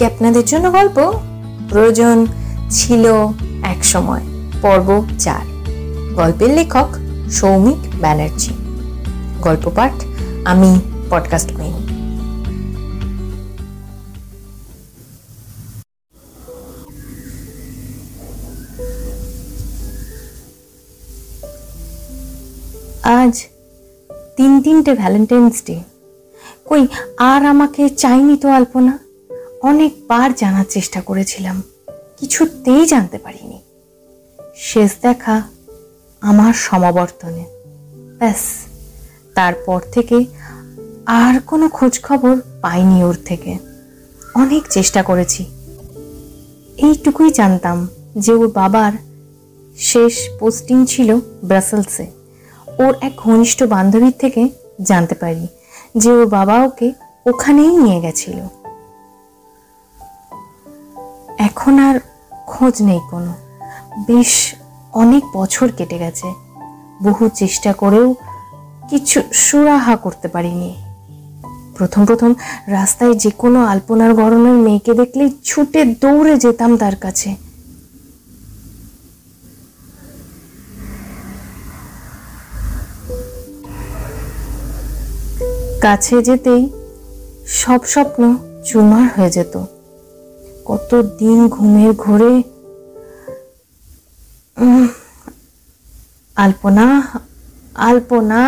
আজকে আপনাদের জন্য গল্প? প্রয়োজন ছিল এক সময়, পর্ব চার। গল্পের লেখক সৌমিক ব্যানার্জি। গল্প পাঠ আমি পডকাস্ট কুইন আজ তিন তিনটে ভ্যালেন্টাইন্স ডে কই, আর আমাকে চাইনি তো আলপনা? অনেকবার জানার চেষ্টা করেছিলাম। কিছুতেই জানতে পারিনি। শেষ দেখা আমার সমাবর্তনে। ব্যাস, তারপর থেকে আর কোনো খোঁজ খবর পাইনি ওর থেকে। অনেক চেষ্টা করেছি। এইটুকুই জানতাম যে ওর বাবার শেষ পোস্টিং ছিল ব্রাসেলসে। ওর এক ঘনিষ্ঠ বান্ধবীর থেকে জানতে পারি যে ওর বাবা ওকে ওখানেই নিয়ে গেছিল। এখন আর খোঁজ নেই কোনো। বেশ অনেক বছর কেটে গেছে। বহু চেষ্টা করেও কিছু সুরাহা করতে পারিনি। প্রথম প্রথম রাস্তায় যে কোনো আলপনার গরমের মেয়েকে দেখলেই ছুটে দৌড়ে যেতাম তার কাছে। কাছে যেতেই সব স্বপ্ন চুরমার হয়ে যেত। কত দিন ঘুমের ঘোরে? আলপনা আলপনা।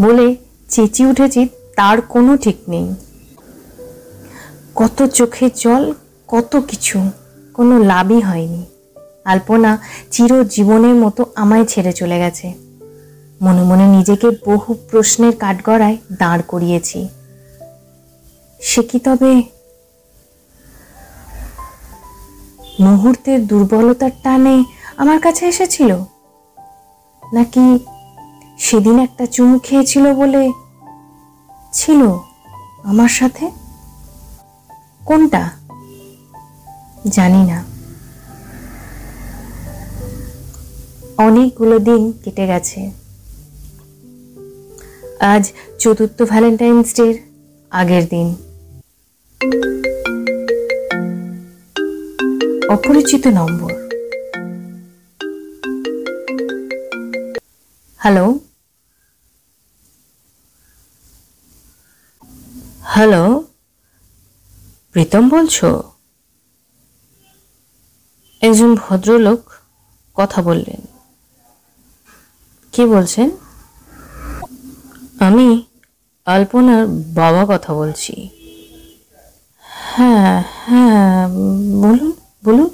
বলে চেঁচি উঠেছি, তার কোনো ঠিক নেই। কত চোখে জল, কত কিছু, কোনো লাভই হয়নি। আলপনা চিরজীবনের মতো আমায় ছেড়ে চলে গেছে। মনে মনে নিজেকে বহু প্রশ্নের কাঠগড়ায় দাঁড় করিয়েছি। সে কি তবে মুহূর্তের দুর্বলতার টানে আমার কাছে এসেছিল? নাকি সেদিন একটা চুমু খেয়েছিল বলে ছিল আমার সাথে? কোনটা? জানি না অনেকগুলো দিন কেটে গেছে। আজ চতুর্থ ভ্যালেন্টাইন্স ডের আগের দিন। অপরিচিত নম্বর। হ্যালো? হ্যালো? প্রীতম বলছো? একজন ভদ্রলোক কথা বললেন। কি বলছেন? আমি আলপনার বাবা কথা বলছি। হ্যাঁ হ্যাঁ বলুন বলুন।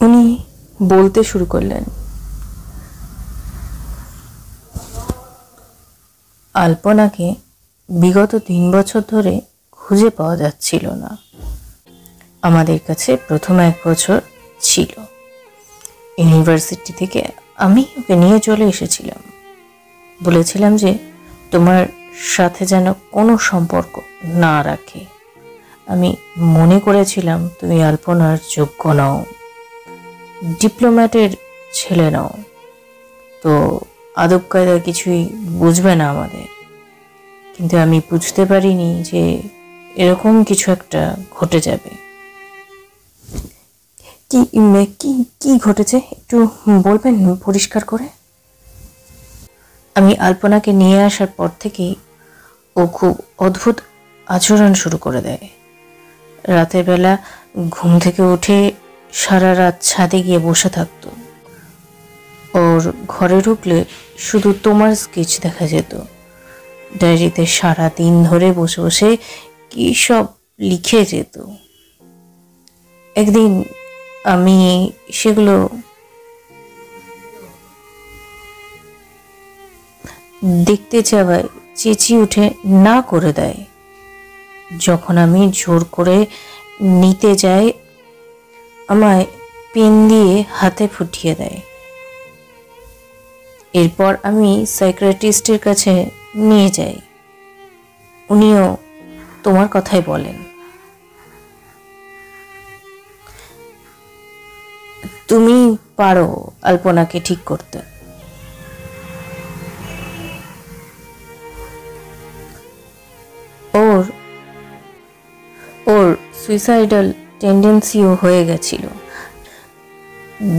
উনি বলতে শুরু করলেন। আলপনাকে বিগত তিন বছর ধরে খুঁজে পাওয়া যাচ্ছিল না। আমাদের কাছে প্রথম এক বছর ছিল। ইউনিভার্সিটি থেকে আমি ওকে নিয়ে চলে এসেছিলাম। বলেছিলাম যে তোমার সাথে যেন কোনো সম্পর্ক না রাখে। আমি মনে করেছিলাম তুমি আলপনার যোগ্য নও। ডিপ্লোম্যাটের ছেলে নও। তো আদব কায়দা কিছুই বুঝবে না আমাদের। কিন্তু আমি বুঝতে পারিনি যে এরকম কিছু একটা ঘটে যাবে। কি কি কি ঘটেছে? একটু বলবেন পরিষ্কার করে? আমি আলপনাকে নিয়ে আসার পর থেকেই ও খুব অদ্ভুত আচরণ শুরু করে দেয়। রাতের বেলা ঘুম থেকে উঠে সারা রাত ছাদে গিয়ে বসে থাকতো। ওর ঘরে ঢুকলে শুধু তোমার স্কেচ দেখা যেত। ডায়েরিতে সারা দিন ধরে বসে বসে কী সব লিখে যেত। একদিন আমি সেগুলো দেখতে চাওয়ায় চেঁচিয়ে উঠে না করে দেয়। যখন আমি জোর করে নিতে যাই, আমায় পেন দিয়ে হাতে ফুটিয়ে দেয়। এরপর আমি সাইক্রেটিস্টের কাছে নিয়ে যাই। উনিও তোমার কথাই বলেন। তুমি পারো, আলপনাকে ঠিক করতে। সুইসাইডাল টেন্ডেন্সিও হয়ে গেছিল।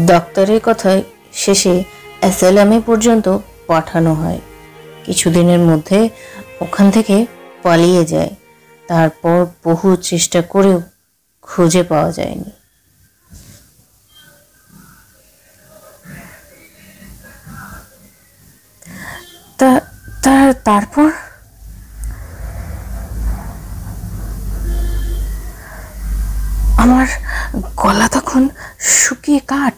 ডাক্তারের কথায় শেষে অ্যাসালামে পর্যন্ত পাঠানো হয়। কিছুদিনের মধ্যে ওখান থেকে পালিয়ে যায়। তারপর বহু চেষ্টা করেও খুঁজে পাওয়া যায়নি। তা তারপর? আমার গলা তখন শুকিয়ে কাঠ।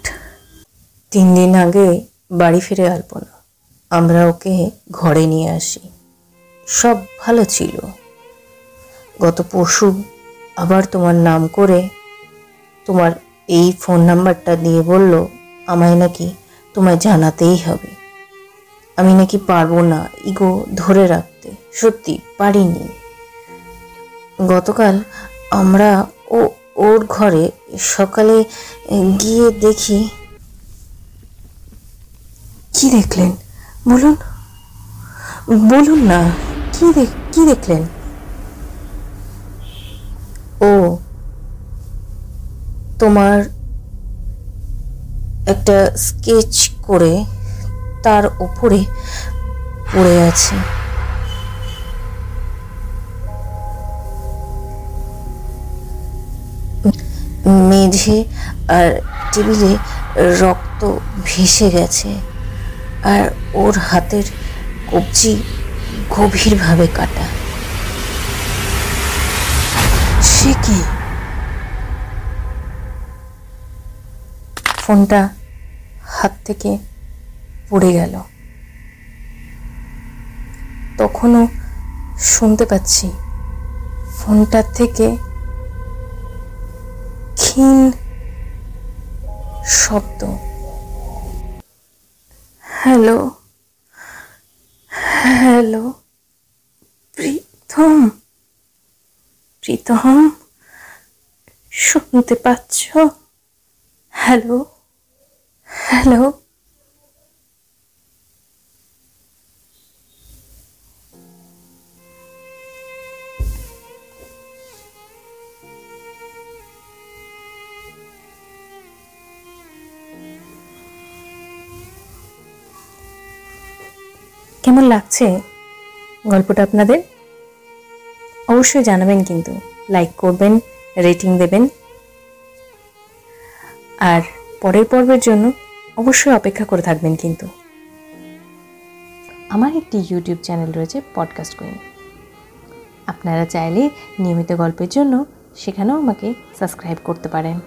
তিন দিন আগে বাড়ি ফিরে আলপনা। আমরা ওকে ঘরে নিয়ে আসি। সব ভালো ছিল। গত পরশু আবার তোমার নাম করে তোমার এই ফোন নাম্বারটা দিয়ে বলল, আমায় নাকি তোমায় জানাতেই হবে। আমি নাকি পারব না ইগো ধরে রাখতে। সত্যি পারিনি। গতকাল আমরা ওর ঘরে সকালে গিয়ে দেখি। কি দেখলেন? বলুন। বলুন না কি দেখ কি দেখলেন? ও তোমার একটা স্কেচ করে তার উপরে পড়ে আছে। মেঝে আর টেবিলে রক্ত ভেসে গেছে আর ওর হাতের কবজি গভীরভাবে কাটা। সে কি? ফোনটা হাত থেকে পড়ে গেল। তখনও শুনতে পাচ্ছি ফোনটার থেকে ক্ষীণ শব্দ। হ্যালো হ্যালো প্রীতম প্রীতম শুনতে পাচ্ছ? Hello hello. কেমন লাগছে গল্পটা আপনাদের? অবশ্যই জানাবেন কিন্তু লাইক করবেন রেটিং দেবেন। আর পরের পর্বের জন্য অবশ্যই অপেক্ষা করে থাকবেন কিন্তু। আমার একটি ইউটিউব চ্যানেল রয়েছে পডকাস্ট কুইন আপনারা চাইলে নিয়মিত গল্পের জন্য সেখানেও আমাকে সাবস্ক্রাইব করতে পারেন।